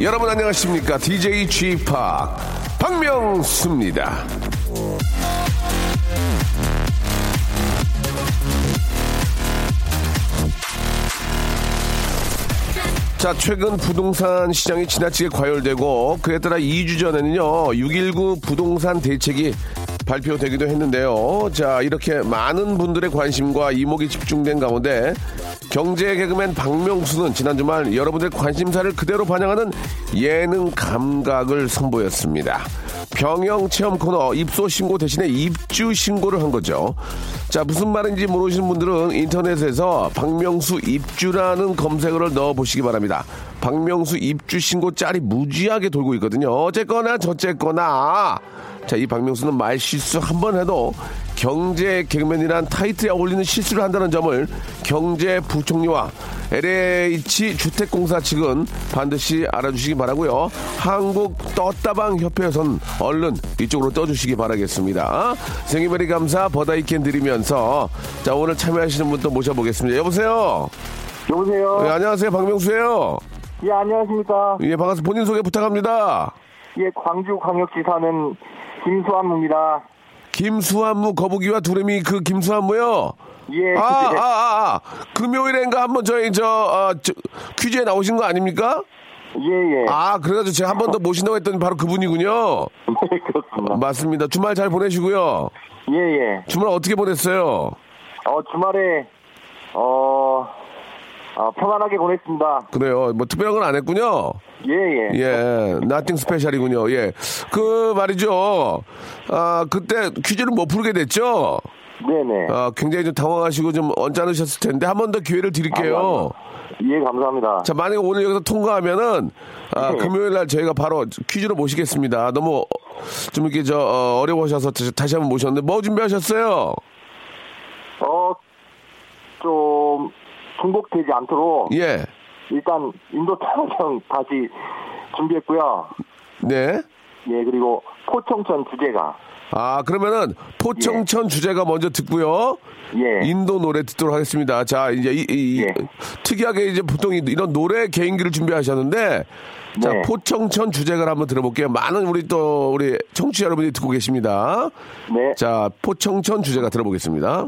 여러분 안녕하십니까? DJ g p 박명수입니다. 자, 최근 부동산 시장이 지나치게 과열되고 그에 따라 2주 전에는요, 6.19 부동산 대책이 발표되기도 했는데요. 자, 이렇게 많은 분들의 관심과 이목이 집중된 가운데 경제 개그맨 박명수는 지난 주말 여러분들의 관심사를 그대로 반영하는 예능 감각을 선보였습니다. 병영 체험 코너 입소 신고 대신에 입주 신고를 한 거죠. 자, 무슨 말인지 모르시는 분들은 인터넷에서 박명수 입주라는 검색어를 넣어 보시기 바랍니다. 박명수 입주 신고 짤이 무지하게 돌고 있거든요. 어쨌거나 저쨌거나 자, 이 박명수는 말 실수 한 번 해도 경제 개그맨이란 타이틀에 어울리는 실수를 한다는 점을 경제 부총리와 LH 주택공사 측은 반드시 알아주시기 바라고요. 한국 떴다방 협회에선 얼른 이쪽으로 떠주시기 바라겠습니다. 생일베리 감사 버다이캔 드리면서 자 오늘 참여하시는 분 또 모셔보겠습니다. 여보세요. 여보세요. 네, 안녕하세요 박명수예요. 예, 안녕하십니까. 예 반갑습니다. 본인 소개 부탁합니다. 예, 광주광역시 사는 김수환입니다. 김수한무 거북이와 두레미 그 김수한무요. 예, 아, 아, 예. 아, 아. 금요일엔가 한번 저희 저, 어, 저 퀴즈에 나오신 거 아닙니까? 예, 예. 아, 그래가지고 제가 한 번 더 모신다고 했더니 바로 그분이군요. 예, 그렇습니다. 맞습니다. 주말 잘 보내시고요. 예, 예. 주말 어떻게 보냈어요? 어, 주말에, 어, 어, 편안하게 보냈습니다. 그래요. 뭐 특별한 건 안 했군요. 예, 예. 예, 나띵 스페셜이군요. 예. 그 말이죠. 아, 그때 퀴즈를 못 풀게 됐죠? 네네. 아, 굉장히 좀 당황하시고 좀 언짢으셨을 텐데 한 번 더 기회를 드릴게요. 예, 감사합니다. 자, 만약에 오늘 여기서 통과하면은, 아, 네. 금요일 날 저희가 바로 퀴즈로 모시겠습니다. 너무 좀 이렇게 저, 어, 어려워하셔서 다시- 다시 한번 모셨는데, 뭐 준비하셨어요? 어, 좀, 중복되지 않도록, 예. 일단, 인도 타령 다시 준비했고요. 네. 예, 그리고 포청천 주제가, 아, 그러면은 포청천 주제가 먼저 듣고요. 예. 인도 노래 듣도록 하겠습니다. 자, 이제 이, 이- 이- 예. 특이하게 이제 보통 이- 이런 노래 개인기를 준비하셨는데, 자, 네. 포청천 주제가를 한번 들어볼게요. 많은 우리 또 우리 청취자 여러분이 듣고 계십니다. 네. 자, 포청천 주제가 들어보겠습니다.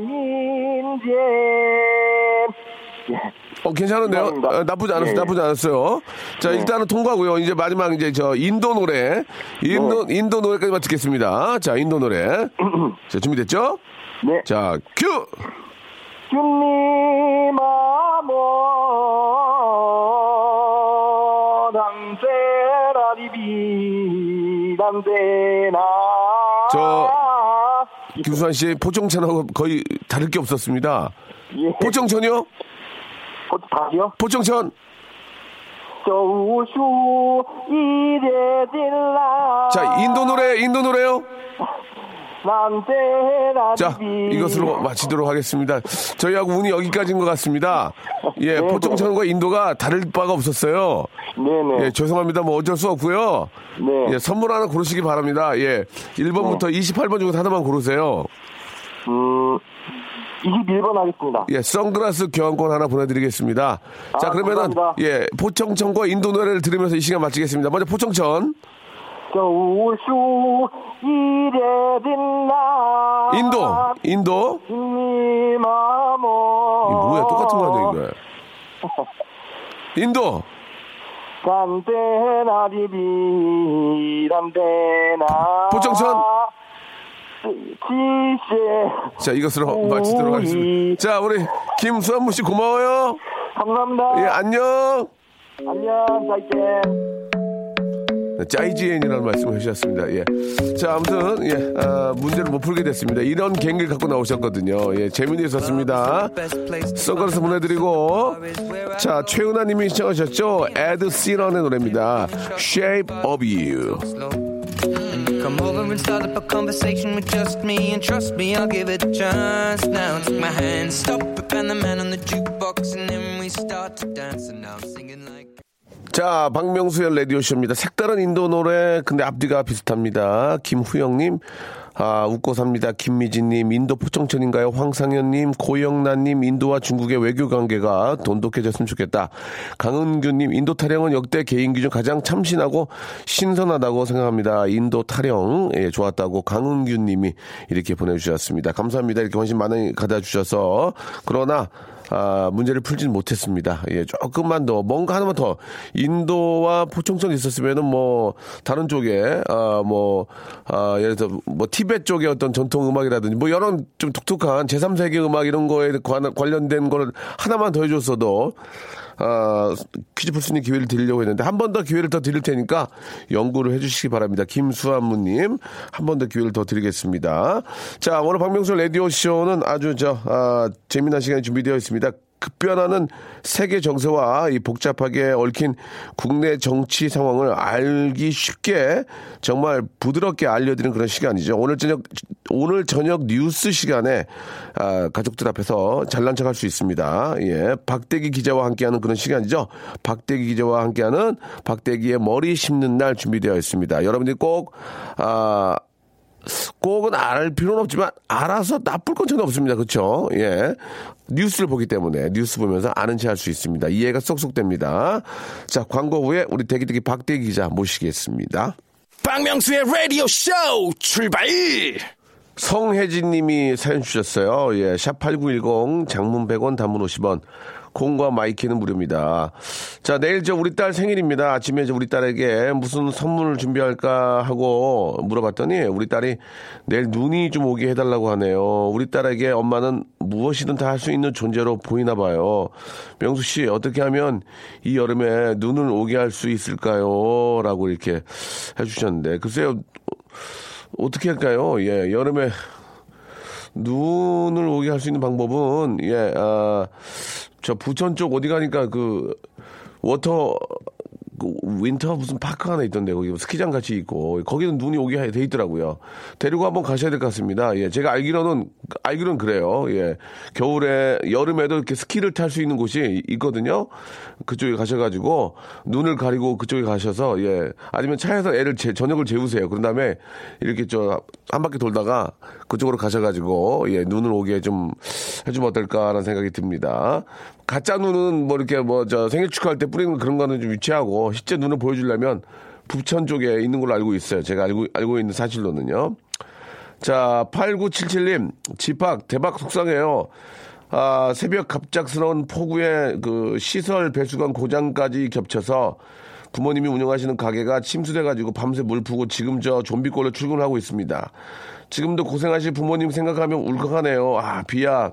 민제 예. 어, 괜찮은데요? 어, 나쁘지 않았어요. 예. 나쁘지 않았어요. 자, 네. 일단은 통과고요. 이제 마지막 이제 저 인도 노래, 인도 네. 인도 노래까지만 듣겠습니다. 자, 인도 노래. 자, 준비됐죠? 네. 자, 큐. 주님 아모 담세라리비 담세나 저- 김수환 씨 포청천하고 거의 다를 게 없었습니다. 예. 포청천이요? 어, 다시요? 포청천. 자, 인도 노래, 인도 노래요. 자, 이것으로 마치도록 하겠습니다. 저희하고 운이 여기까지인 것 같습니다. 예, 네, 포청천과 인도가 다를 바가 없었어요. 네네 예, 죄송합니다. 뭐 어쩔 수 없고요. 네. 예, 선물 하나 고르시기 바랍니다. 예. 1번부터 28번 중에서 하나만 고르세요. 음 21번 하겠습니다 예, 선글라스 교환권 하나 보내드리겠습니다. 자, 아, 그러면은, 감사합니다. 예, 포청천과 인도 노래를 들으면서 이 시간 마치겠습니다. 먼저 포청천. 조수 이래질라 인도, 인도. 이 뭐야, 똑같은 거 아니야, 이거. 인도. 지세 자, 이것으로 마치도록 하겠습니다. 자, 우리 김수환 무 씨 고마워요. 감사합니다 예, 안녕. 안녕 잘게 짜이지엔이라는 말씀을 해주셨습니다. 예. 자, 아무튼, 예, 아, 문제를 못 풀게 됐습니다. 이런 갱기를 갖고 나오셨거든요. 예, 재미는 있었습니다. 선글라스 보내드리고, 자, 최은아 님이 시청하셨죠? 에드 시런의 노래입니다. Shape of You. Come over and start up a conversation with just me And trust me, I'll give it a chance Now take my hand, stop it, and the man on the jukebox And then we start to dance And now I'm singing like 자, 박명수의 라디오쇼입니다. 색다른 인도 노래, 근데 앞뒤가 비슷합니다. 김후영님, 아, 웃고 삽니다. 김미진님, 인도 포청천인가요? 황상현님, 고영란님, 인도와 중국의 외교 관계가 돈독해졌으면 좋겠다. 강은규님, 인도 타령은 역대 개인기 중 가장 참신하고 신선하다고 생각합니다. 인도 타령, 예, 좋았다고 강은규님이 이렇게 보내주셨습니다. 감사합니다. 이렇게 관심 많이 가져주셔서. 그러나, 아, 문제를 풀지는 못했습니다. 예, 조금만 더, 뭔가 하나만 더, 인도와 포청천이 있었으면은 뭐, 다른 쪽에, 아, 뭐, 아, 예를 들어, 뭐, 티베트 쪽의 어떤 전통 음악이라든지, 뭐, 여러 좀 독특한 제3세계 음악 이런 거에 관, 관련된 걸 하나만 더 해줬어도, 아, 퀴즈 풀 수 있는 기회를 드리려고 했는데, 한 번 더 기회를 더 드릴 테니까 연구를 해주시기 바랍니다. 김수한무님, 한 번 더 기회를 더 드리겠습니다. 자, 오늘 박명수 라디오 쇼는 아주 저, 아, 재미난 시간이 준비되어 있습니다. 급변하는 세계 정세와 이 복잡하게 얽힌 국내 정치 상황을 알기 쉽게 정말 부드럽게 알려드리는 그런 시간이죠. 오늘 저녁 오늘 저녁 뉴스 시간에 아, 가족들 앞에서 잘난 척할 수 있습니다. 예, 박대기 기자와 함께하는 그런 시간이죠. 박대기 기자와 함께하는 박대기의 머리 심는 날 준비되어 있습니다. 여러분들이 꼭 아, 꼭은 알 필요는 없지만 알아서 나쁠 건 전혀 없습니다. 그렇죠? 예. 뉴스를 보기 때문에 뉴스 보면서 아는 체 할 수 있습니다. 이해가 쏙쏙 됩니다. 자, 광고 후에 우리 대기대기 박대기 기자 모시겠습니다. 박명수의 라디오 쇼 출발! 성혜진 님이 사연 주셨어요. 예, 샵8910 장문 100원 단문 50원. 콩과 my K는 무료입니다. 자, 내일 저 우리 딸 생일입니다. 아침에 저 우리 딸에게 무슨 선물을 준비할까 하고 물어봤더니 우리 딸이 내일 눈이 좀 오게 해달라고 하네요. 우리 딸에게 엄마는 무엇이든 다 할 수 있는 존재로 보이나 봐요. 명수 씨, 어떻게 하면 이 여름에 눈을 오게 할 수 있을까요? 라고 이렇게 해주셨는데. 글쎄요, 어떻게 할까요? 예, 여름에 눈을 오게 할 수 있는 방법은 예, 아, 저 부천 쪽 어디 가니까 그 water 그 winter 무슨 park 하나 있던데 거기 스키장 같이 있고 거기는 눈이 오게 돼 있더라고요. 데리고 한번 가셔야 될 것 같습니다. 예, 제가 알기로는 알기로는 그래요. 예, 겨울에 여름에도 이렇게 스키를 탈 수 있는 곳이 있거든요. 그쪽에 가셔가지고 눈을 가리고 그쪽에 가셔서 예, 아니면 차에서 애를 재, 저녁을 재우세요. 그런 다음에 이렇게 저 한 바퀴 돌다가 그쪽으로 가셔가지고 예, 눈을 오게 좀 해주면 어떨까라는 생각이 듭니다. 가짜 눈은 뭐 이렇게 뭐 저 생일 축하할 때 뿌리는 그런 거는 좀 유치하고 실제 눈을 보여주려면 부천 쪽에 있는 걸로 알고 있어요. 제가 알고 알고 있는 사실로는요. 자, 8977님, 집합 대박 속상해요. 아, 새벽 갑작스러운 폭우에 그 시설 배수관 고장까지 겹쳐서 부모님이 운영하시는 가게가 침수돼가지고 밤새 물 푸고 지금 저 좀비꼴로 출근하고 있습니다. 지금도 고생하실 부모님 생각하면 울컥하네요. 아, 비야.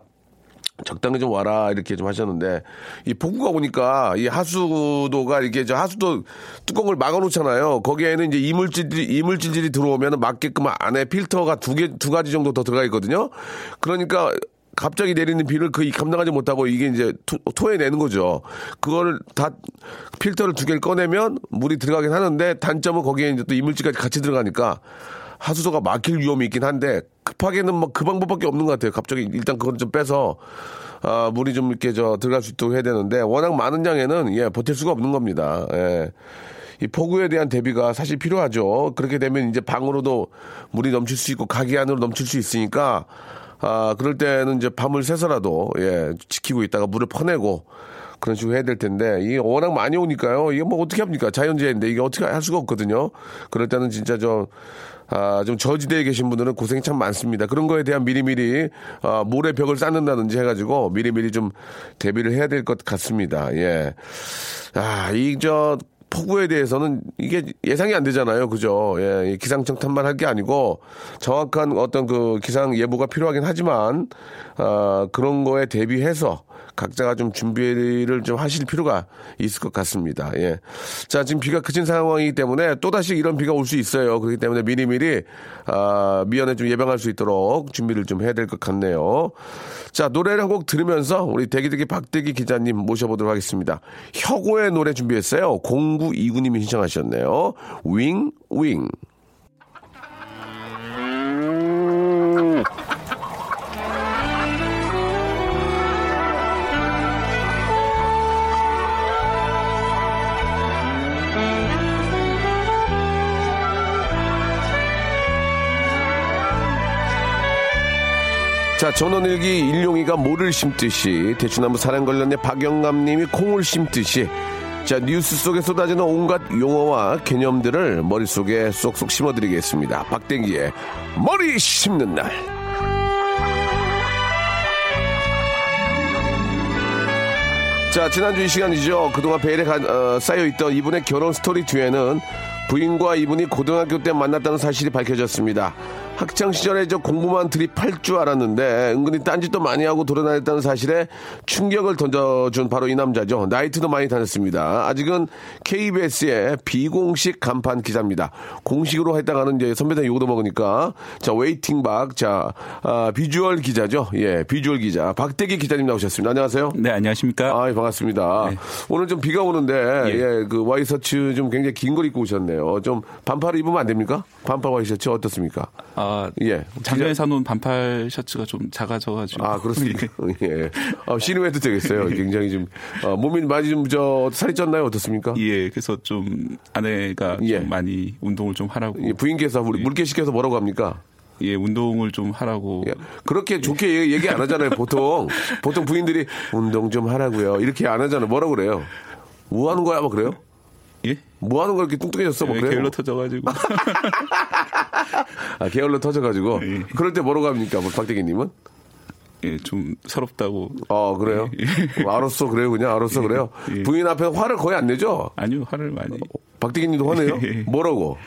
적당히 좀 와라 이렇게 좀 하셨는데 이 폭우가 오니까 이 하수도가 이렇게 저 하수도 뚜껑을 막아놓잖아요. 거기에는 이제 이물질들이 이물질들이 들어오면 맞게끔 안에 필터가 두 개 두 가지 정도 더 들어가 있거든요. 그러니까 갑자기 내리는 비를 거의 감당하지 못하고 이게 이제 토, 토해내는 거죠. 그거를 다 필터를 두 개를 꺼내면 물이 들어가긴 하는데 단점은 거기에 이제 또 이물질까지 같이 들어가니까 하수도가 막힐 위험이 있긴 한데 급하게는 뭐 그 방법밖에 없는 것 같아요. 갑자기 일단 그걸 좀 빼서 아, 물이 좀 이렇게 저 들어갈 수 있도록 해야 되는데 워낙 많은 양에는 예, 버틸 수가 없는 겁니다. 예. 이 폭우에 대한 대비가 사실 필요하죠. 그렇게 되면 이제 방으로도 물이 넘칠 수 있고 가게 안으로 넘칠 수 있으니까 아, 그럴 때는 이제 밤을 새서라도 예, 지키고 있다가 물을 퍼내고 그런 식으로 해야 될 텐데 이게 워낙 많이 오니까요. 이게 뭐 어떻게 합니까? 자연재해인데 이게 어떻게 할 수가 없거든요. 그럴 때는 진짜 좀 아, 좀 저지대에 계신 분들은 고생이 참 많습니다. 그런 거에 대한 미리미리, 아, 모래 벽을 쌓는다든지 해가지고 미리미리 좀 대비를 해야 될 것 같습니다. 예. 아, 이, 저, 폭우에 대해서는 이게 예상이 안 되잖아요. 그죠? 예, 이 기상청 탓만 할 게 아니고 정확한 어떤 그 기상 예보가 필요하긴 하지만 아, 그런 거에 대비해서 각자가 좀 준비를 좀 하실 필요가 있을 것 같습니다. 예. 자, 지금 비가 그친 상황이기 때문에 또다시 이런 비가 올 수 있어요. 그렇기 때문에 미리미리, 아, 미연에 좀 예방할 수 있도록 준비를 좀 해야 될 것 같네요. 자, 노래를 한 곡 들으면서 우리 대기대기 박대기 기자님 모셔보도록 하겠습니다. 혁오의 노래 준비했어요. 0929님이 신청하셨네요. 윙, 윙. 자, 전원일기 일용이가 모를 심듯이 대추나무 사랑 관련된 박영감 님이 콩을 심듯이 자 뉴스 속에 쏟아지는 온갖 용어와 개념들을 머릿속에 쏙쏙 심어드리겠습니다. 박댕기의 머리 심는 날. 자 지난주 이 시간이죠. 그동안 베일에 가- 어, 쌓여있던 이분의 결혼 스토리 뒤에는 부인과 이분이 고등학교 때 만났다는 사실이 밝혀졌습니다. 학창 시절에 저 공부만 들이팔 줄 알았는데 은근히 딴짓도 많이 하고 돌아다녔다는 사실에 충격을 던져준 바로 이 남자죠. 나이트도 많이 다녔습니다. 아직은 KBS의 비공식 간판 기자입니다. 공식으로 했다가는 이제 선배들 욕도 먹으니까 자 waiting 박, 자 아, 비주얼 기자죠. 예, 비주얼 기자 박대기 기자님 나오셨습니다. 안녕하세요. 네, 안녕하십니까? 아, 반갑습니다. 네. 오늘 좀 비가 오는데, 예. 예, 그 와이셔츠 좀 굉장히 긴 걸 입고 오셨네요. 좀 반팔을 입으면 안 됩니까? 반팔 와이셔츠 어떻습니까? 아, 예. 작년에 사놓은 반팔 셔츠가 좀 작아져가지고. 아, 그렇습니까? 예. 아, 신으해도 되겠어요. 굉장히 좀, 어, 몸이 많이 좀, 저, 살이 쪘나요? 어떻습니까? 예, 그래서 좀 아내가 예. 좀 많이 운동을 좀 하라고. 예, 부인께서 우리 물개 시켜서 뭐라고 합니까? 예, 운동을 좀 하라고. 예. 그렇게 좋게 얘기- 얘기 안 하잖아요, 보통. 보통 부인들이 운동 좀 하라고요. 이렇게 안 하잖아요. 뭐라고 그래요? 뭐 하는 거야? 뭐 그래요? 예? 뭐 하는 거 이렇게 뚱뚱해졌어? 뭐 예, 그래요? 게을러 터져가지고. 아, 게을러 터져가지고. 예. 그럴 때 뭐라고 합니까? 뭐 박대기님은? 예, 좀 서럽다고. 어, 그래요? 뭐 알았어, 그래요, 그냥 알았어, 그래요? 예. 부인 앞에 화를 거의 안 내죠? 아니요, 화를 많이. 박대기님도 화내요? 예. 뭐라고?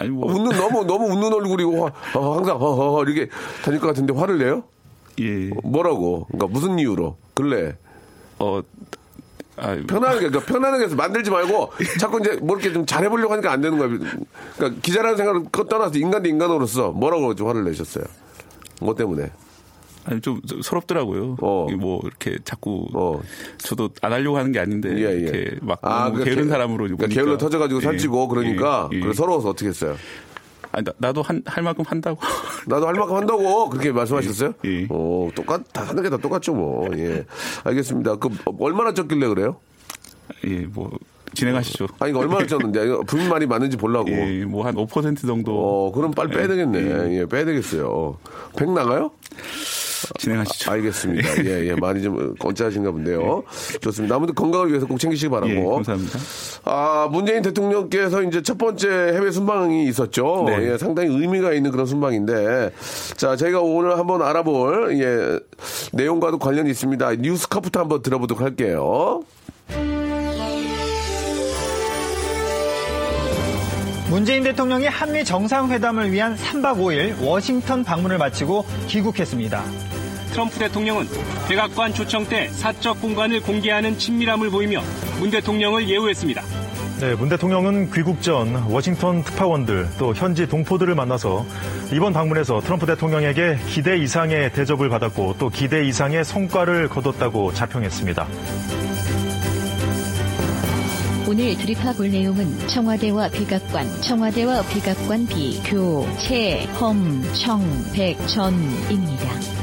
아니, 뭐. 웃는, 너무, 너무 웃는 얼굴이고, 화, 어, 항상, 어, 어, 어, 이렇게 다닐 것 같은데 화를 내요? 예. 뭐라고? 그러니까 무슨 이유로? 근래. 어, 아, 편안하게, 그러니까 편안하게 해서 만들지 말고, 자꾸 이제 뭐 이렇게 좀 잘해보려고 하니까 안 되는 거야. 그러니까 기자라는 생각을 꺼- 떠나서 인간 대 인간으로서 뭐라고 좀 화를 내셨어요? 뭐 때문에? 아니, 좀 서럽더라고요. 어. 뭐, 이렇게 자꾸. 어. 저도 안 하려고 하는 게 아닌데. 예, 예. 이렇게 막. 아, 그러니까 게으른 게- 사람으로. 그러니까. 게을러 터져가지고 예, 살찌고 그러니까 예, 예. 그래 서러워서 어떻게 했어요? 아니, 나, 나도 한, 할 만큼 한다고. 나도 할 만큼 한다고 그렇게 말씀하셨어요? 예, 예. 어, 똑같 다 하는 게 다 똑같죠 뭐. 예, 알겠습니다. 그 얼마나 쪘길래 그래요? 예, 뭐, 진행하시죠. 아니 이거 얼마나 쪘는데 부인 말이 맞는지 보려고. 예, 뭐 한 5% 정도 어, 그럼 빨리 빼야 되겠네. 예, 빼야 되겠어요. 백 나가요? 진행하시죠. 알겠습니다. 예, 예, 많이 좀 건짜하신가 본데요. 좋습니다. 아무튼 건강을 위해서 꼭 챙기시기 바라고. 예, 감사합니다. 아, 문재인 대통령께서 이제 첫 번째 해외 순방이 있었죠. 네. 예, 상당히 의미가 있는 그런 순방인데. 자, 저희가 오늘 한번 알아볼, 예, 내용과도 관련이 있습니다. 뉴스카프터 한번 들어보도록 할게요. 문재인 대통령이 한미 정상회담을 위한 3박 5일 워싱턴 방문을 마치고 귀국했습니다. 트럼프 대통령은 백악관 초청 때 사적 공간을 공개하는 친밀함을 보이며 문 대통령을 예우했습니다. 네, 문 대통령은 귀국 전 워싱턴 특파원들 또 현지 동포들을 만나서 이번 방문에서 트럼프 대통령에게 기대 이상의 대접을 받았고 또 기대 이상의 성과를 거뒀다고 자평했습니다. 오늘 드립합 볼 내용은 청와대와 백악관, 청와대와 백악관 비 교, 채, 험, 청, 백, 전입니다.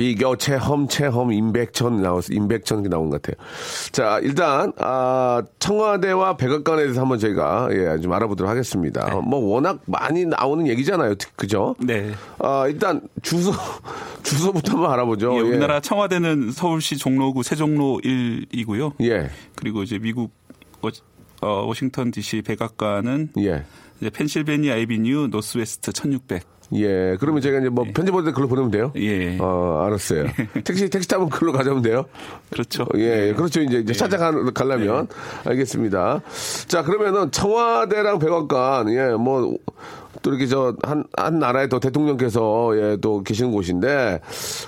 비교, 체험, 체험, 임백천 나왔어. 임백천 나온 것 같아요. 자, 일단, 아, 청와대와 백악관에 대해서 한번 저희가, 예, 좀 알아보도록 하겠습니다. 뭐, 워낙 많이 나오는 얘기잖아요. 그죠? 네. 아, 일단, 주소, 주소부터 한번 알아보죠. 예, 우리나라 청와대는 서울시 종로구 세종로 1이고요. 예. 그리고 이제 미국 워, 어, 워싱턴 DC 백악관은 예. 이제 Pennsylvania Avenue Northwest 1600. 예. 그러면 제가 이제 뭐 편집할 때 글로 보내면 돼요? 예. 어, 알았어요. 택시, 택시 타면 글로 가져오면 돼요? 그렇죠. 예, 예. 그렇죠. 이제, 이제 찾아가려면. 알겠습니다. 자, 그러면은 청와대랑 백악관, 예, 뭐, 또 이렇게 저, 한, 한 나라의 또 대통령께서, 예, 또 계시는 곳인데,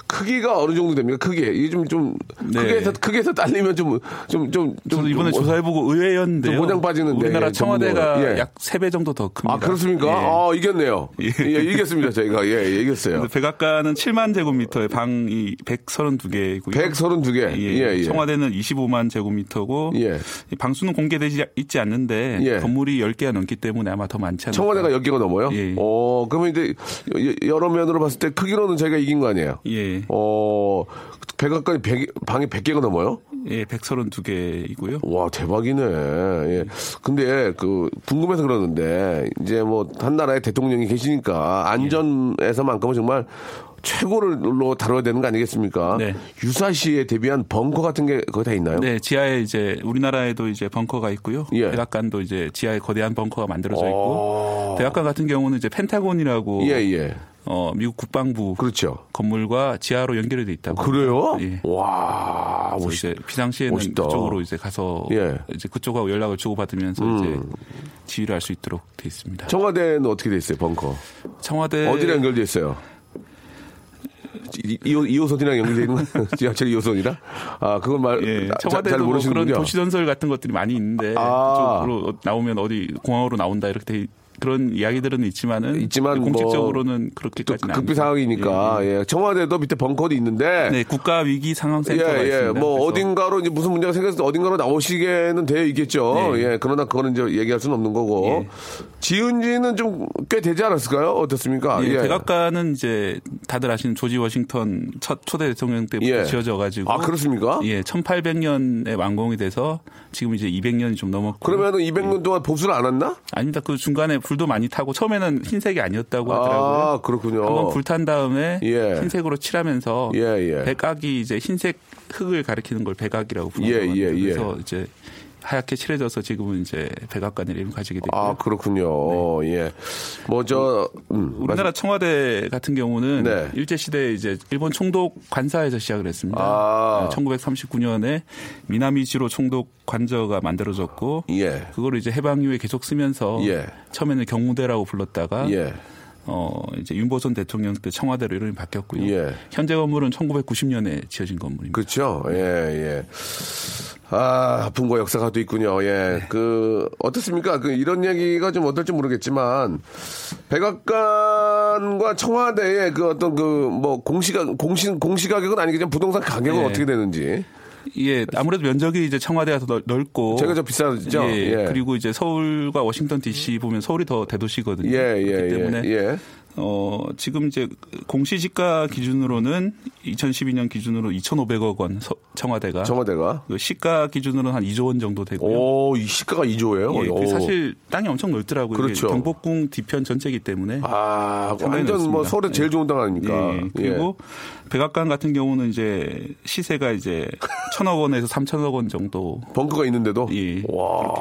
크기가 어느 정도 됩니까? 크기. 이게 좀, 좀, 네. 크게에서, 크게에서 딸리면 좀, 좀, 좀, 좀. 저도 이번에 좀 조사해보고 의외였는데요. 좀 모양 빠지는데, 우리나라 예, 청와대가. 예. 약 3 배 정도 더 큽니다. 아, 그렇습니까? 예. 아, 이겼네요. 예, 예. 이겼습니다, 저희가. 예, 예, 이겼어요. 백악관은 7만 제곱미터에 방이 132개이고요. 132개. 예. 청와대는 25만 제곱미터고 예. 이 방수는 공개되지 있지 않는데 예. 건물이 10개가 넘기 때문에 아마 더 많지 않을까. 청와대가 10개가 넘어요? 예. 어, 그러면 이제 여- 여러 면으로 봤을 때 크기로는 저희가 이긴 거 아니에요? 예. 어, 백악관이 100, 방이 100개가 넘어요? 예, 132개이고요. 와, 대박이네. 예. 근데 그 궁금해서 그러는데 이제 뭐 한 나라의 대통령이 계시니까 안전에서만큼은 정말 최고로 다뤄야 되는 거 아니겠습니까? 네. 유사시에 대비한 벙커 같은 게 거기 다 있나요? 네, 지하에 이제 우리나라에도 이제 벙커가 있고요. 예. 백악관도 이제 지하에 거대한 벙커가 만들어져 어. 있고 백악관 같은 경우는 이제 펜타곤이라고 예, 예. 어, 미국 국방부 그렇죠. 건물과 지하로 연결이 돼 있다고. 그래요? 예. 와, 멋있 이제 비상시에는 멋있다. 그쪽으로 이제 가서 예. 이제 그쪽하고 연락을 주고 받으면서 이제 지휘를 할 수 있도록 돼 있습니다. 청와대는 어떻게 돼 있어요, 벙커? 청와대 어디랑 연결돼 있어요? 이- 이호, 2호 선이랑 연결돼 있는 거예요? 지하철 2호선이랑? 아, 그건 말, 예, 아, 자- 청와대도 잘뭐 그런 모르시는군요. 도시전설 같은 것들이 많이 있는데 아. 그쪽으로 나오면 어디 공항으로 나온다 이렇게 돼 그런 이야기들은 있지만은 있지만 뭐 공식적으로는 또 그렇게까지는 급비. 상황이니까, 예, 예. 예. 청와대도 밑에 벙커도 있는데, 네, 국가 위기 상황 예, 센터가 예. 있습니다. 뭐 어딘가로 이제 무슨 문제가 생겼을 때 어딘가로 나오시게는 되어 있겠죠. 네. 예. 그러나 그거는 이제 얘기할 수는 없는 거고. 예. 지은 지는 좀 꽤 되지 않았을까요? 어떻습니까? 예, 백악관은 이제 다들 아시는 조지 워싱턴 첫 초대 대통령 때부터 예. 지어져 가지고 아, 그렇습니까? 예, 1800년에 완공이 돼서 지금 이제 200년이 좀 넘었고 그러면은 200년 동안 보수를 안 했나? 아닙니다. 그 중간에 불도 많이 타고 처음에는 흰색이 아니었다고 하더라고요. 아, 그렇군요. 한번 불탄 다음에 예. 흰색으로 칠하면서 예, 예. 백악이 이제 흰색 흑을 가리키는 걸 백악이라고 부르는 예. 예, 예. 그래서 이제 하얗게 칠해져서 지금은 이제 백악관을 이름 가지게 됐고요. 아, 그렇군요. 예. 뭐, 저, 음, 우리나라 청와대 같은 경우는 네. 일제 시대에 이제 일본 총독 관사에서 시작을 했습니다. 아. 1939년에 미나미지로 총독 관저가 만들어졌고 예. 그거를 이제 해방 이후에 계속 쓰면서 예. 처음에는 경무대라고 불렀다가 예. 어 이제 윤보선 대통령 때 청와대로 이름이 바뀌었고요. 예. 현재 건물은 1990년에 지어진 건물입니다. 그렇죠. 예, 예. 아, 아픈 거 역사가 또 있군요. 예. 그, 어떻습니까? 그, 이런 얘기가 좀 어떨지 모르겠지만, 백악관과 청와대의 그 어떤 그, 뭐, 공시가, 공시, 공시가격은 아니겠지만 부동산 가격은 예. 어떻게 되는지. 예, 아무래도 면적이 이제 청와대가 더 넓- 넓고 제가 좀 비싸죠? 예, 예. 그리고 이제 서울과 워싱턴 D.C. 보면 서울이 더 대도시거든요. 예, 예, 그렇기 때문에 예. 예. 어, 지금 이제 공시지가 기준으로는 2012년 기준으로 2,500억 원 서- 청와대가 청와대가. 그 시가 기준으로는 한 2조 원 정도 되고요. 오, 이 시가가 2조예요? 예, 그 사실 땅이 엄청 넓더라고요. 그렇죠. 경복궁 뒤편 전체이기 때문에. 아, 완전 뭐 넓습니다. 서울에 제일 예. 좋은 땅 아닙니까? 예, 그리고 백악관 같은 경우는 이제 시세가 이제 천억 원에서 3천억 원 정도 예. 벙커가 있는데도. 예, 와.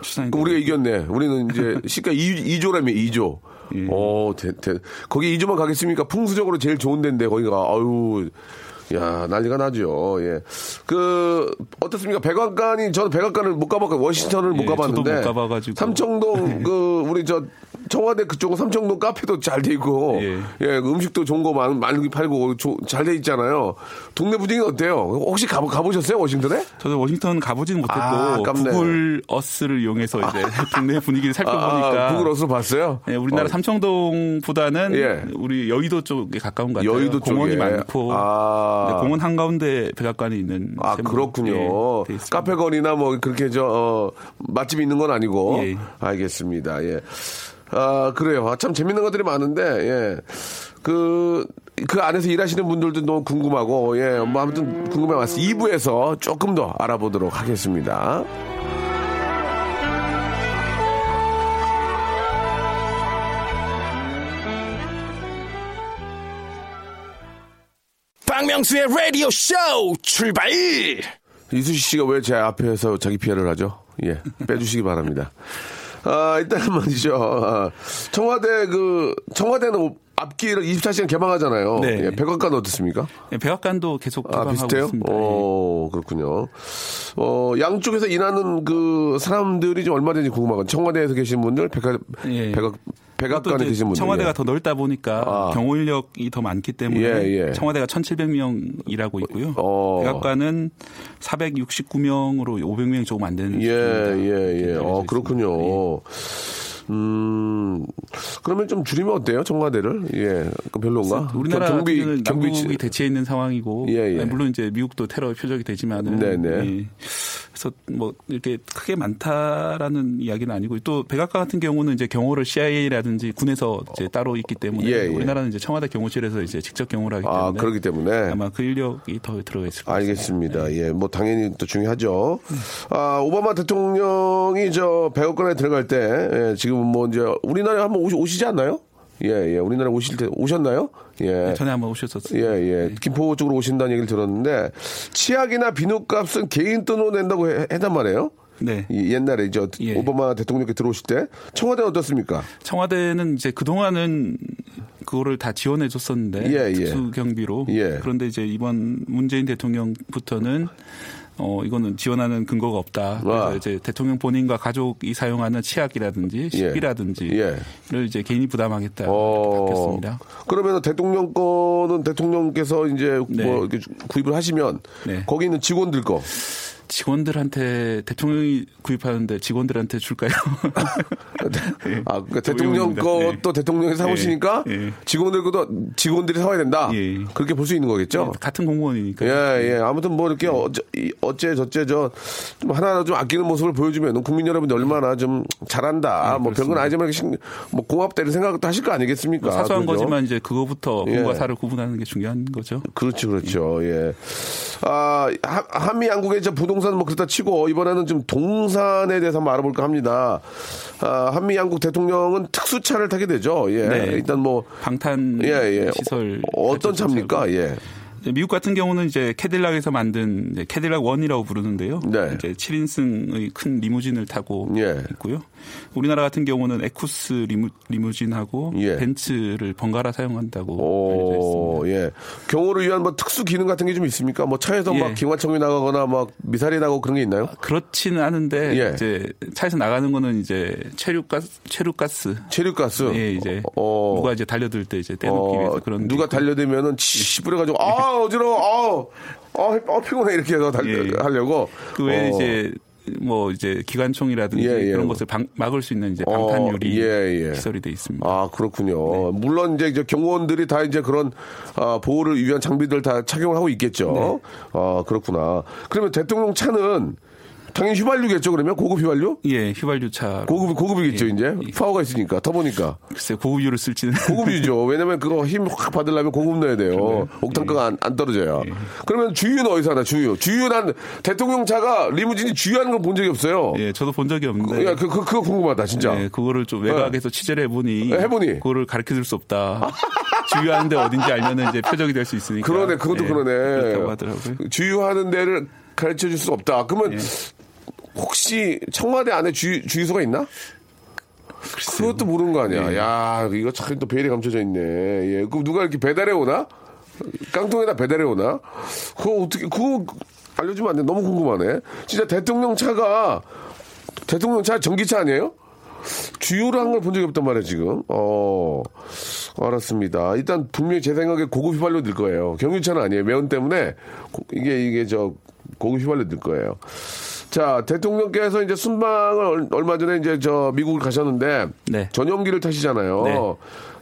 그렇게 우리가 이겼네. 우리는 이제 시가 2, 2조라며 2조. 예. 오, 대, 대. 거기 2조만 가겠습니까? 풍수적으로 제일 좋은 데인데 거기가 아유. 야, 난리가 나죠. 예. 그, 어떻습니까? 백악관이, 저는 백악관을 못 가봤고, 워싱턴을 못 예, 가봤는데. 못 가봐가지고. 삼청동, 그, 우리 저, 청와대 그쪽은 삼청동 카페도 잘 돼 있고, 예, 예. 음식도 좋은 거 많, 많이 팔고, 잘 돼 있잖아요. 동네 분위기는 어때요? 혹시 가, 가보셨어요? 워싱턴에? 저도 워싱턴 가보지는 못했고 아. 구글 어스를 이용해서 이제 동네 분위기를 살펴보니까 아, 구글 어스 봤어요? 예, 우리나라 어. 삼청동보다는 예. 우리 여의도 쪽에 가까운 것 같아요. 여의도 공원이 쪽에. 많고 아. 네, 공원 한 가운데 백악관이 있는 아, 그렇군요. 예. 카페 거리나 뭐 그렇게 저, 어, 맛집이 있는 건 아니고. 예. 알겠습니다. 예. 아, 그래요. 아, 참 재밌는 것들이 많은데, 예. 그, 그 안에서 일하시는 분들도 너무 궁금하고, 예. 뭐 아무튼 궁금해 왔어요. 2부에서 조금 더 알아보도록 하겠습니다. 박명수의 라디오 쇼 출발! 이수시 씨가 왜 제 앞에서 자기 피해를 하죠? 예. 빼주시기 바랍니다. 아, 일단 말이죠. 아, 청와대 그, 청와대는 앞기를 24시간 개방하잖아요. 네. 예, 백악관은 어떻습니까? 예, 백악관도 계속 아, 개방하고 비슷해요? 있습니다. 예. 어, 그렇군요. 어, 양쪽에서 일하는 그 사람들이 좀 얼마든지 궁금하고 청와대에서 계신 분들, 백악, 예. 백악, 또 백악관에 계신 분들. 청와대가 예. 더 넓다 보니까 아. 경호 인력이 더 많기 때문에 예, 예. 청와대가 1,700명 일하고 있고요. 어. 백악관은 469명으로 500명 조금 안 되는 예, 수준입니다. 예, 예. 어, 있습니다. 그렇군요. 음, 그러면 좀 줄이면 어때요? 청와대를? 예. 그 별론가? 우리나라 경- 경비, 경비 대치해 있는 상황이고 예, 예. 물론 이제 미국도 테러 표적이 되지만은 네네. 예. 그래서 뭐 이렇게 크게 많다라는 이야기는 아니고 또 백악관 같은 경우는 이제 경호를 CIA라든지 군에서 이제 따로 있기 때문에 예, 예. 우리나라는 이제 청와대 경호실에서 이제 직접 경호를 하기 때문에 아, 그렇기 때문에. 아마 그 인력이 더 들어가 있을 것 같습니다. 알겠습니다. 예, 뭐 당연히 또 중요하죠. 아, 오바마 대통령이 저 백악관에 들어갈 때 예, 지금 뭐 이제 우리나라에 한번 오시, 오시지 않나요? 예, 예. 우리나라 오실 때 오셨나요? 예. 전에 한번 오셨었어요. 예, 예. 김포 쪽으로 오신다는 얘기를 들었는데 치약이나 비누값은 개인 돈으로 낸다고 해, 했단 말이에요. 네. 이 옛날에 이제 예. 오바마 대통령께 들어오실 때 청와대는 어떻습니까? 청와대는 이제 그동안은 그거를 다 지원해 줬었는데 예, 예. 특수 경비로 예. 그런데 이제 이번 문재인 대통령부터는 어 이거는 지원하는 근거가 없다. 그래서 와. 이제 대통령 본인과 가족이 사용하는 치약이라든지 식비라든지 예. 를 이제 개인이 부담하겠다. 어. 바뀌었습니다. 그러면 대통령 거는 대통령께서 이제 네. 뭐 이렇게 구입을 하시면 네. 거기 있는 직원들 거 직원들한테 대통령이 구입하는데 직원들한테 줄까요? 예. 아, 그러니까 대통령. 것도 대통령이 사오시니까 예. 예. 직원들 것도 직원들이 사와야 된다. 예. 그렇게 볼 수 있는 거겠죠? 같은 공무원이니까. 예, 예. 아무튼 뭐 이렇게 어째, 이- 어째 저째 저, 좀 하나 좀 아끼는 모습을 보여주면 국민 여러분들 얼마나 좀 잘한다. 뭐 별건 아니지만 뭐 고맙다 이런 생각도 하실 거 아니겠습니까? 뭐 사소한 그죠? 거지만 이제 그거부터 예. 공과 사를 구분하는 게 중요한 거죠. 그렇죠, 그렇죠. 예. 아, 하- 한미 양국의 저 부동 산 뭐 그렇다 치고 이번에는 좀 동산에 대해서 한번 알아볼까 합니다. 아, 한미 양국 대통령은 특수차를 타게 되죠. 예. 네. 일단 뭐 방탄 예, 예. 시설 어떤 차입니까? 예. 미국 같은 경우는 이제 캐딜락에서 만든 캐딜락 원이라고 부르는데요. 네. 이제 7인승의 큰 리무진을 타고 예. 있고요. 우리나라 같은 경우는 에쿠스 리무, 리무 진하고 예. 벤츠를 번갈아 사용한다고 알려져 있습니다. 오, 예. 경호를 위한 뭐 특수 기능 같은 게 좀 있습니까? 뭐 차에서 예. 막 기관총이 나가거나 막 미사일이 나고 그런 게 있나요? 그렇지는 않은데 예. 이제 차에서 나가는 거는 이제 체류가스 체류가스 체류가스. 예, 이제 어. 누가 이제 달려들 때 이제 떼놓기 어, 위해서 그런 게 누가. 달려들면은 치 뿌려가지고 아 어지러워 아, 아, 아 피곤해 이렇게 해서 달, 예. 하려고 그 외에 어. 이제 뭐 이제 기관총이라든지 예, 예. 그런 것을 방- 막을 수 있는 이제 어, 방탄 유리 예, 예. 시설이 돼 있습니다. 아 그렇군요. 물론 이제 저 경호원들이 다 이제 그런 아, 보호를 위한 장비들 다 착용을 하고 있겠죠. 네. 아 그렇구나. 그러면 대통령 차는 당연히 휘발유겠죠. 그러면 고급 휘발유? 예, 휘발유 차. 고급 고급이겠죠. 예. 이제 파워가 있으니까 터보니까 글쎄 고급유를 쓸지는 고급이죠. 왜냐면 그거 힘 확 받으려면 고급 넣어야 돼요. 옥탄가가 안, 안 떨어져요. 예. 그러면 주유는 어디서 하나 주유? 주유 난 대통령 차가 리무진이 주유하는 걸 본 적이 없어요. 예, 저도 본 적이 없는데. 야, 그, 그, 그거 궁금하다, 진짜. 예, 그거를 좀 외곽에서 취재를 해보니 예, 해보니. 그거를 가르쳐 줄 수 없다. 주유하는데 어딘지 알면은 이제 표적이 될 수 있으니까. 그러네, 그것도 예, 그러네. 주유하는 데를 가르쳐 줄 수 없다. 그러면 예. 혹시 청와대 안에 주유, 주유소가 있나? 그것도 모르는 거 아니야. 예. 야, 이거 참또 배열이 감춰져 있네. 예. 그럼 누가 이렇게 배달해 오나? 깡통에다 배달해 오나? 그거 어떻게, 그거 알려주면 안 돼. 너무 궁금하네. 진짜 대통령 차가, 대통령 차 전기차 아니에요? 주유를 한 걸 본 적이 없단 말이에요, 지금. 어, 알았습니다. 일단 분명히 제 생각에 고급 휘발유 들 거예요. 경유차는 아니에요. 매운 때문에 고- 이게, 이게 저 휘발유 들 거예요. 자, 대통령께서 이제 순방을 얼- 얼마 전에 이제 저 미국을 가셨는데 네. 전용기를 타시잖아요. 네.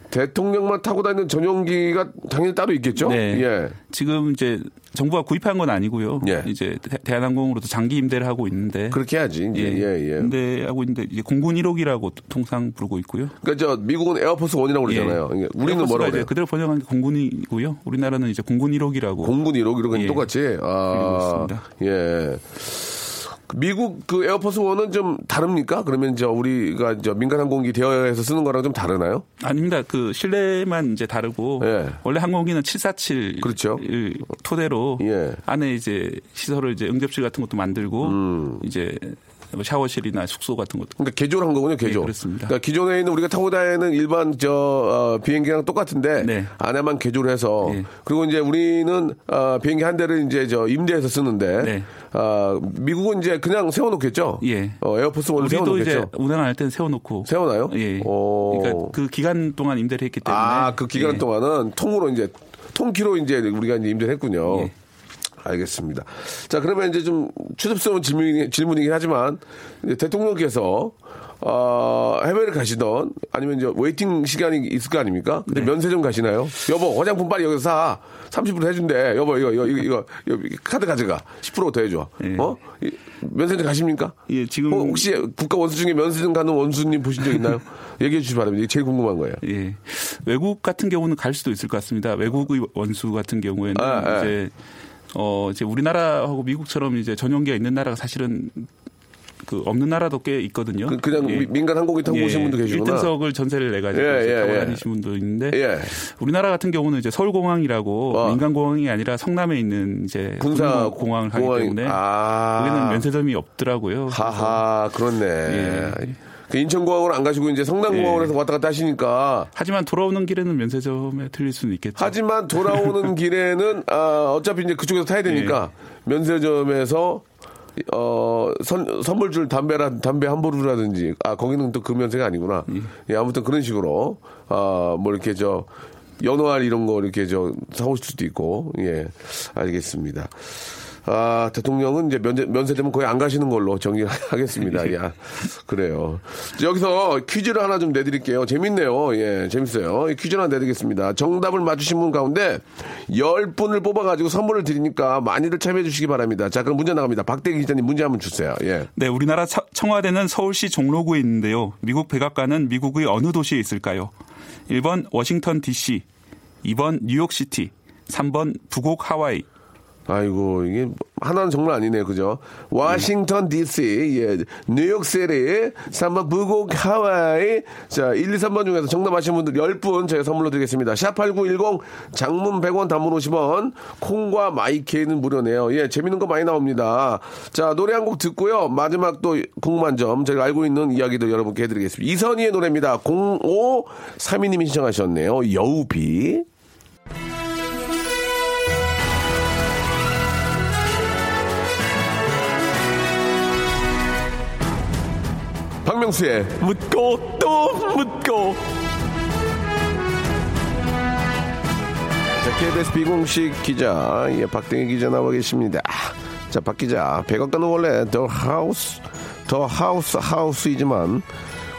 대통령만 타고 다니는 전용기가 당연히 따로 있겠죠? 네. 예. 지금 이제 정부가 구입한 건 아니고요. 예. 이제 대- 대한항공으로도 장기 임대를 하고 있는데. 그렇게 해야지. 이제. 예, 예. 임대하고 있는데 이제 공군 1호기라고 통상 부르고 있고요. 그러니까 저 미국은 에어포스 원이라고 그러잖아요. 예. 이게 우리는 뭐라고 그래요? 그대로 번역한 게 공군이고요. 우리나라는 이제 공군 1호기라고. 공군 1호 이런 건 예. 똑같이. 아. 예. 미국 그 에어포스 원은 좀 다릅니까? 그러면 저 우리가 저 민간 항공기 대여해서 쓰는 거랑 좀 다르나요? 아닙니다. 그 실내만 이제 다르고 예. 원래 항공기는 747 그렇죠. 을 토대로 예. 안에 이제 시설을 이제 응접실 같은 것도 만들고 음. 이제 뭐 샤워실이나 숙소 같은 것도. 그러니까 개조를 한 거군요, 개조. 네, 그렇습니다. 그러니까 기존에 있는 우리가 타고 다니는 일반 저 어, 비행기랑 똑같은데 네. 안에만 개조를 해서 네. 그리고 이제 우리는 어, 비행기 한 대를 이제 저 임대해서 쓰는데 네. 아, 미국은 이제 그냥 세워놓겠죠. 예. 어, 에어포스 원을 우리도 이제 세워놓겠죠. 운항할 때는 세워놓고. 세워놔요? 예. 오. 그러니까 그 기간 동안 임대를 했기 때문에. 아, 그 기간 예. 동안은 통으로 이제 통키로 이제 우리가 이제 임대를 했군요. 예. 알겠습니다. 자, 그러면 이제 좀 추접스러운 질문이, 질문이긴 하지만 대통령께서 어, 해외를 가시던 아니면 이제 waiting 시간이 있을 거 아닙니까? 근데 네. 면세점 가시나요? 여보, 화장품 빨리 여기서 사. 30% 해준대. 여보, 이거, 이거, 이거, 이거, 카드 가져가. 10%더 해줘. 예. 어? 이, 면세점 가십니까? 예, 지금 어, 혹시 국가 원수 중에 면세점 가는 원수님 보신 적 있나요? 얘기해 주시 기 바랍니다. 이게 제일 궁금한 거예요. 예. 외국 같은 경우는 갈 수도 있을 것 같습니다. 외국의 원수 같은 경우에는 아, 아. 이제 어 이제 우리나라하고 미국처럼 이제 전용기가 있는 나라가 사실은 그 없는 나라도 꽤 있거든요. 그, 냥 예. 민간 항공기 타고 오신 분도 계시구나. 1등석을 전세를 내 가지고 예, 이제 예, 타고 예. 다니신 분도 있는데 예. 우리나라 같은 경우는 이제 서울 공항이라고 어. 민간 공항이 아니라 성남에 있는 이제 군사 공항을 하기 공항이- 때문에 아. 거기는 면세점이 없더라고요. 하하, 그렇네. 예. 그 인천공항으로 안 가시고 이제 성남공항으로 예. 왔다 갔다 하시니까. 하지만 돌아오는 길에는 면세점에 들릴 수는 있겠죠. 하지만 돌아오는 길에는, 아, 어차피 이제 그쪽에서 타야 되니까 예. 면세점에서 어, 선, 선물 줄 담배라, 담배 한 보루라든지, 아, 거기는 또그 면세가 아니구나. 예, 아무튼 그런 식으로, 아, 뭐 이렇게 저, 연어알 이런 거 이렇게 저, 사오실 수도 있고, 예, 알겠습니다. 아, 대통령은 이제 면세, 면세되면 거의 안 가시는 걸로 정리하겠습니다. 야, 그래요. 여기서 퀴즈를 하나 좀 내드릴게요. 재밌네요. 예, 재밌어요. 이 퀴즈 하나 내드리겠습니다. 정답을 맞추신 분 가운데 10분을 뽑아가지고 선물을 드리니까 많이들 참여해 주시기 바랍니다. 자, 그럼 문제 나갑니다. 박대기 기자님 문제 한번 주세요. 예. 네, 우리나라 차- 청와대는 서울시 종로구에 있는데요. 미국 백악관은 미국의 어느 도시에 있을까요? 1번 워싱턴 DC, 2번 뉴욕시티, 3번 부곡 하와이. 아이고, 이게 하나는 정말 아니네요. 그죠? 워싱턴 DC, 예, 뉴욕시티, 3번 부곡 하와이. 자, 1, 2, 3번 중에서 정답 아시는 분들 10분 저희가 선물로 드리겠습니다. 샵8910 장문 100원 단문 50원 콩과 마이케이는 무료네요. 예, 재밌는 거 많이 나옵니다. 자, 노래 한 곡 듣고요. 마지막 또 궁금한 점 저희가 알고 있는 이야기도 여러분께 해드리겠습니다. 이선희의 노래입니다. 0532님이 신청하셨네요. 여우비. 박명수의 묻고 또 묻고. 자 KBS 비공식 기자 예, 박대기 기자 나와 계십니다. 자 박 기자 백악관은 원래 더 하우스 더 하우스 하우스이지만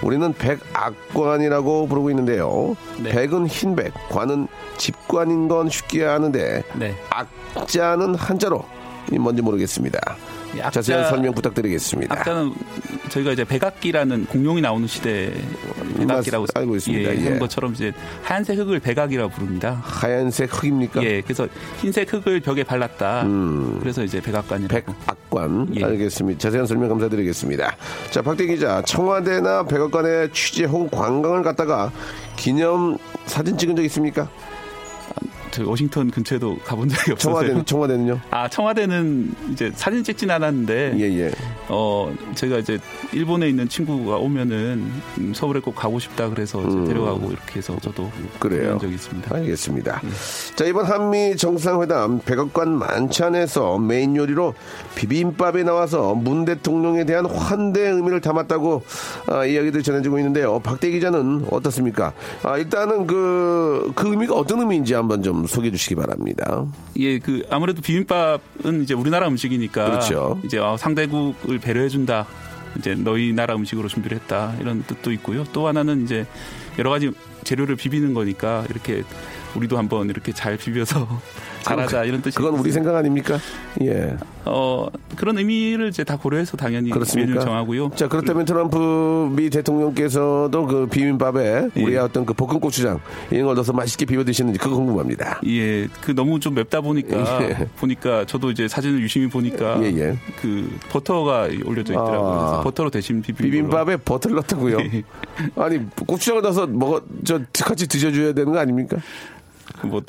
우리는 백악관이라고 부르고 있는데요. 네. 백은 흰백 관은 집관인 건 쉽게 아는데 네. 악자는 한자로. 이 뭔지 모르겠습니다. 이 악자- 자세한 설명 부탁드리겠습니다 아까는 저희가 이제 백악기라는 공룡이 나오는 시대 백악기라고 맞- 알고 있습니다. 예, 예. 한 것처럼 이제 하얀색 흙을 백악이라고 부릅니다. 하얀색 흙입니까? 예, 그래서 흰색 흙을 벽에 발랐다. 그래서 이제 백악관이라고. 백악관 예. 알겠습니다. 자세한 설명 감사드리겠습니다. 자, 박대 기자, 청와대나 백악관에 취재 혹은 관광을 갔다가 기념 사진 찍은 적 있습니까? 저 워싱턴 근처에도 가본 적이 없어서요. 청와대는 청와대는요? 아 청와대는 이제 사진 찍진 않았는데 예, 예. 어 제가 이제 일본에 있는 친구가 오면은 음, 서울에 꼭 가고 싶다 그래서 이제 데려가고 이렇게 해서 저도 음. 그래요. 한 적이 있습니다. 알겠습니다. 자, 이번 한미 정상회담 백악관 만찬에서 메인 요리로 비빔밥이 나와서 문 대통령에 대한 환대 의미를 담았다고 아, 이야기들 전해지고 있는데요. 박대 기자는 어떻습니까? 아, 일단은 그, 그 의미가 어떤 의미인지 한번 좀 소개해 주시기 바랍니다. 예, 그 아무래도 비빔밥은 이제 우리나라 음식이니까 그렇죠. 이제 어, 상대국을 배려해 준다. 이제 너희 나라 음식으로 준비를 했다. 이런 뜻도 있고요. 또 하나는 이제 여러 가지 재료를 비비는 거니까 이렇게 우리도 한번 이렇게 잘 비벼서 잘하자 이런 뜻이 그건 우리 생각 아닙니까? 예. 어 그런 의미를 이제 다 고려해서 당연히 그렇습니까? 정하고요. 자, 그렇다면 트럼프 미 대통령께서도 그 비빔밥에 예. 우리의 어떤 그 볶음 고추장 이런 걸 넣어서 맛있게 비벼 드시는지 그거 궁금합니다. 예, 그 너무 좀 맵다 보니까 예. 보니까 저도 이제 사진을 유심히 보니까 예, 예. 그 버터가 올려져 있더라고요. 아. 그래서 버터로 대신 비빔 비빔밥에 버터를 넣다고요? 예. 아니 고추장을 넣어서 먹어 저 같이 드셔줘야 되는 거 아닙니까? 뭐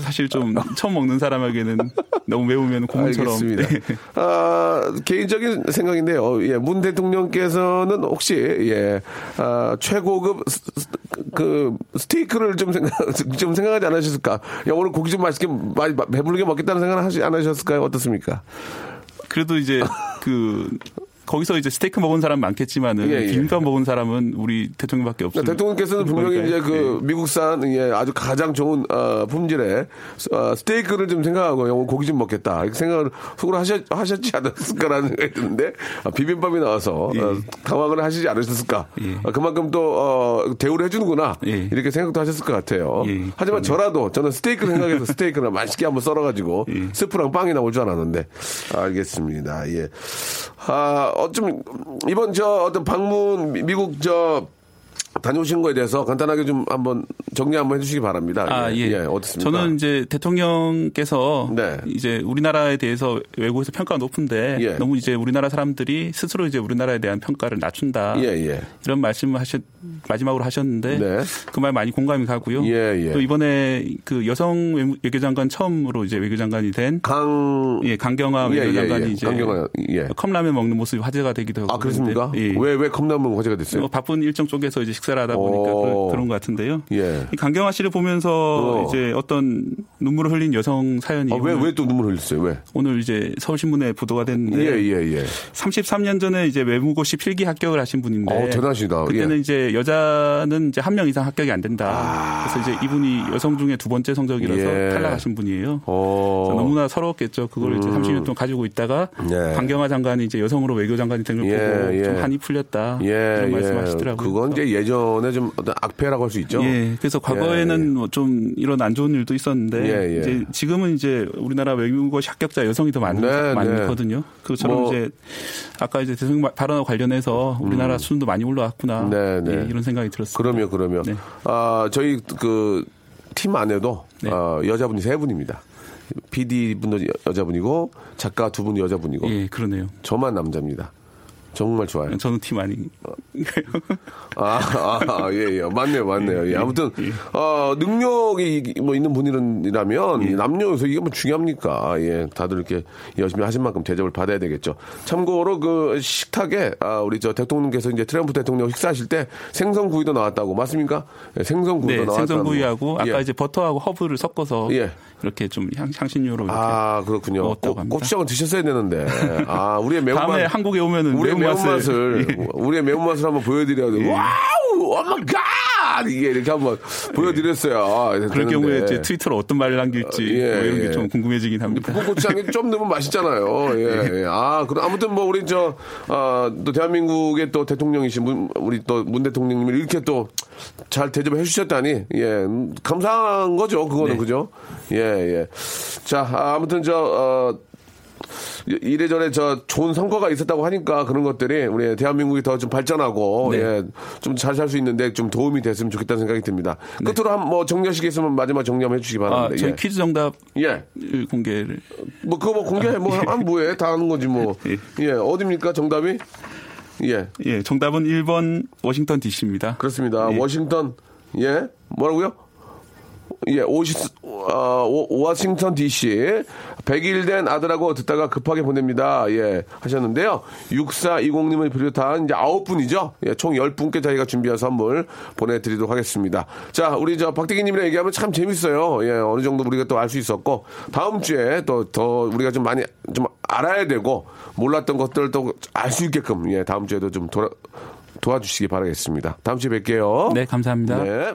사실 좀 처음 먹는 사람에게는 너무 매우면 고문처럼. 알겠습니다. 네. 아, 개인적인 생각인데요. 예, 문 대통령께서는 혹시 예, 아, 최고급 스- 스- 그 스테이크를 좀 생각 좀 생각하지 않으셨을까? 야, 오늘 고기 좀 맛있게 많이 배부르게 먹겠다는 생각 하지 않으셨을까요? 어떻습니까? 그래도 이제 그 거기서 이제 스테이크 먹은 사람 많겠지만은 예, 예. 비빔밥 먹은 사람은 우리 대통령밖에 없어요. 대통령께서는 분명히 이제 그 미국산 예, 아주 가장 좋은 어, 품질의 어, 스테이크를 좀 생각하고 야, 오늘 고기 좀 먹겠다 이렇게 생각을 속으로 하셨, 하셨지 않았을까라는 생각이 드는데 아, 비빔밥이 나와서 예. 어, 당황을 하시지 않으셨을까 아, 그만큼 또 어, 대우를 해주는구나 예. 이렇게 생각도 하셨을 것 같아요 예, 하지만 저라도 저는 스테이크 생각해서 스테이크를 맛있게 한번 썰어가지고 예. 스프랑 빵이 나올 줄 알았는데 알겠습니다 예. 아, 어 좀 이번 저 어떤 방문 미- 미국 저 다녀오신 거에 대해서 간단하게 좀 한번 정리 한번 해주시기 바랍니다. 아, 예. 어떻습니까? 저는 이제 대통령께서 네. 이제 우리나라에 대해서 외국에서 평가가 높은데 예. 너무 이제 우리나라 사람들이 스스로 이제 우리나라에 대한 평가를 낮춘다. 예, 예. 이런 말씀을 하셨 마지막으로 하셨는데 네. 그말 많이 공감이 가고요. 예, 예. 또 이번에 그 여성 외교장관 처음으로 이제 외교장관이 된 강 예, 강경화 예, 예, 외교장관이 예. 이제 강경화, 예. 컵라면 먹는 모습이 화제가 되기도 하고 아 그렇습니까? 예. 왜 왜 컵라면 화제가 됐어요? 어, 바쁜 일정 쪽에서 이제 식사 를 하다 보니까 오. 그, 런 것 같은데요. 예. 이 강경화 씨를 보면서 어. 이제 어떤 눈물을 흘린 여성 사연이 아, 왜 오늘, 왜또 눈물 흘렸어요? 왜? 오늘 이제 서울신문에 보도가 됐는데 예, 예, 예. 33년 전에 이제 외무고시 필기 합격을 하신 분인데 어, 대단하시다. 그때는 예. 이제 여자는 이제 한 명 이상 합격이 안 된다. 그래서 이제 이분이 여성 중에 두 번째 성적이라서 아. 예. 탈락하신 분이에요. 어. 너무나 서러웠겠죠. 그걸 이제 30년 동안 가지고 있다가 예. 강경화 장관이 이제 여성으로 외교장관이 된걸 예, 보고 예. 좀 한이 풀렸다. 예, 이런 예. 말씀하시더라고요. 그건 이제 예전 에좀 어떤 악폐라고 할 수 있죠. 예, 그래서 과거에는 예, 예. 뭐좀 이런 안 좋은 일도 있었는데 예, 예. 이제 지금은 이제 우리나라 외국어시 합격자 여성이 더 많, 네, 많거든요. 그것처럼 뭐- 이제 아까 이제 대통령 말- 발언과 관련해서 우리나라 수준도 많이 올라왔구나. 음. 네, 네. 예, 이런 생각이 들었습니다. 그러면 그러면 네. 아 저희 그 팀 안에도 네. 어, 여자분이 세 분입니다. PD 분도 여- 여자분이고 작가 두 분이 여자분이고 예, 그러네요. 저만 남자입니다. 정말 좋아요. 저는 팀 아니. 아, 아, 예, 예. 맞네요, 맞네요. 예. 아무튼, 어, 능력이 뭐 있는 분이라면, 예. 남녀에서 이게 뭐 중요합니까? 예. 다들 이렇게 열심히 하신 만큼 대접을 받아야 되겠죠. 참고로 그 식탁에, 아, 우리 저 대통령께서 이제 트럼프 대통령 식사하실 때 생선구이도 나왔다고. 맞습니까? 예, 생선구이도 네, 나왔다고. 생선구이하고 아까 예. 이제 버터하고 허브를 섞어서 예. 이렇게 좀 향, 향신료로 이렇게 아, 그렇군요. 먹었다고 고- 합니다. 고추장은 드셨어야 되는데. 아, 우리의 매운맛. 다음에 한국에 오면은 우리의 매운맛 을- 매운맛을, 우리의 매운맛을 한번 보여드려야 돼. Wow! Oh my god! 이게 이렇게 한번 보여드렸어요. 아, 그럴. 경우에 이제 트위터로 어떤 말을 남길지 예, 뭐 이런 예. 게좀 궁금해지긴 합니다. 볶고추장이 좀 넣으면 맛있잖아요. 예, 예. 아, 그럼 아무튼 뭐 우리 저, 아, 또 대한민국의 또 대통령이신 문, 우리 또 문 대통령님을 이렇게 또 잘 대접해 주셨다니, 예, 음, 감사한 거죠. 그거는, 네. 그죠? 예, 예. 자, 아, 아무튼 저, 어, 이래저래 저 좋은 성과가 있었다고 하니까 그런 것들이 우리 대한민국이 더 좀 발전하고 네. 예, 좀 잘 살 수 있는데 좀 도움이 됐으면 좋겠다는 생각이 듭니다. 끝으로 한 뭐 정리하실 게 있으면 마지막 정리 한번 해주시기 네. 아, 바랍니다. 저희 예. 퀴즈 정답 예. 공개를 뭐 그거 뭐 공개해 뭐한 뭐해 다 하는 거지 뭐. 예. 예. 어디입니까 정답이? 예. 예, 정답은 1번 워싱턴 DC입니다. 그렇습니다. 예. 워싱턴 예 뭐라고요? 예, 오시, 어, 오- 워싱턴 DC 100일 된 아들하고 듣다가 급하게 보냅니다. 예, 하셨는데요. 6420님을 비롯한 이제 9분이죠. 예, 총 10분께 저희가 준비한 선물 보내드리도록 하겠습니다. 자, 우리 저 박대기님이랑 얘기하면 참 재밌어요. 예, 어느 정도 우리가 또 알 수 있었고, 다음 주에 또 더 우리가 좀 많이 좀 알아야 되고, 몰랐던 것들 또 알 수 있게끔, 예, 다음 주에도 좀 돌아, 도와주시기 바라겠습니다. 다음 주에 뵐게요. 네, 감사합니다. 네.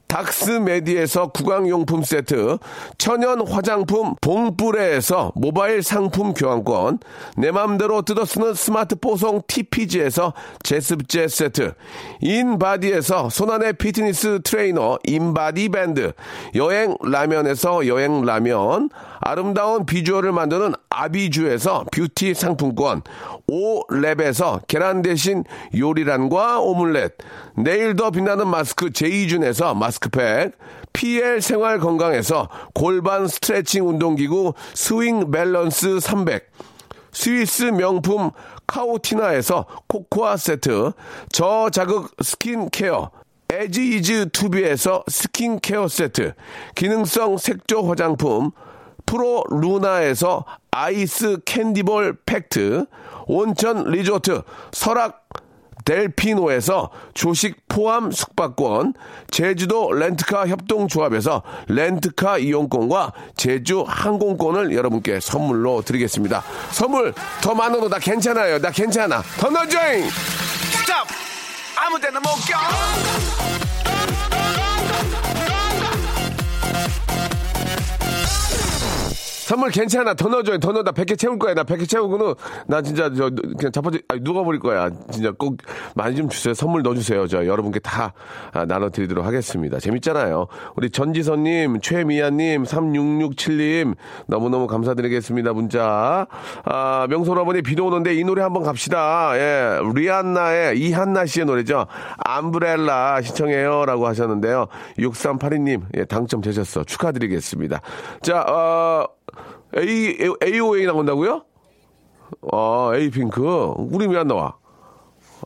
닥스메디에서 구강용품 세트, 천연 화장품 봉뿌레에서 모바일 상품 교환권, 내 맘대로 뜯어쓰는 스마트 뽀송 TPG에서 제습제 세트, 인바디에서 손안의 피트니스 트레이너 인바디 밴드, 여행 라면에서 여행 라면, 아름다운 비주얼을 만드는 아비주에서 뷰티 상품권, 오랩에서 계란 대신 요리란과 오믈렛, 내일 더 빛나는 마스크 제이준에서 마스크팩, PL 생활 건강에서 골반 스트레칭 운동기구 스윙 밸런스 300, 스위스 명품 카오티나에서 코코아 세트, 저자극 스킨케어, 애즈이즈투비에서 스킨케어 세트, 기능성 색조 화장품, 프로 루나에서 아이스 캔디볼 팩트, 온천 리조트 설악 델피노에서 조식 포함 숙박권, 제주도 렌트카 협동조합에서 렌트카 이용권과 제주 항공권을 여러분께 선물로 드리겠습니다. 선물 더 많아도 나 괜찮아요. 나 괜찮아. 더 넣어줘잉! Stop! 아무 데나 못 껴! 선물 괜찮아. 더 넣어줘요. 더 넣어. 나 100개 채울 거야. 나 100개 채우고는 나 진짜 저 그냥 자빠져 아니, 누가버릴 거야. 진짜 꼭 많이 좀 주세요. 선물 넣어주세요. 저 여러분께 다 아, 나눠드리도록 하겠습니다. 재밌잖아요. 우리 전지선님, 최미아님, 3667님 너무너무 감사드리겠습니다. 문자. 아, 명소라버니 비도 오는데 이 노래 한번 갑시다. 예. 리안나의 이한나 씨의 노래죠. 암브렐라 신청해요라고 하셨는데요. 6382님 예, 당첨되셨어. 축하드리겠습니다. 자, 어, A, AOA 나온다고요? 아, 에이핑크. 우리 왜 안 나와?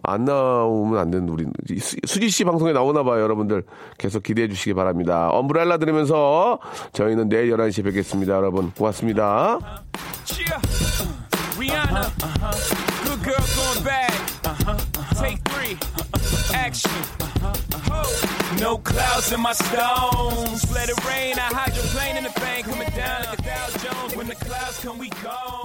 안 나오면 안 되는 우리 수- 수지 씨 방송에 나오나 봐요, 여러분들. 계속 기대해 주시기 바랍니다. 엄브렐라 들으면서 저희는 내일 11시에 뵙겠습니다, 여러분. 고맙습니다. Yeah. Action. No clouds in my stones. Let it rain. I hydroplane in the bank. Coming down like a Dow Jones. When the clouds come, we go. We Rockefeller.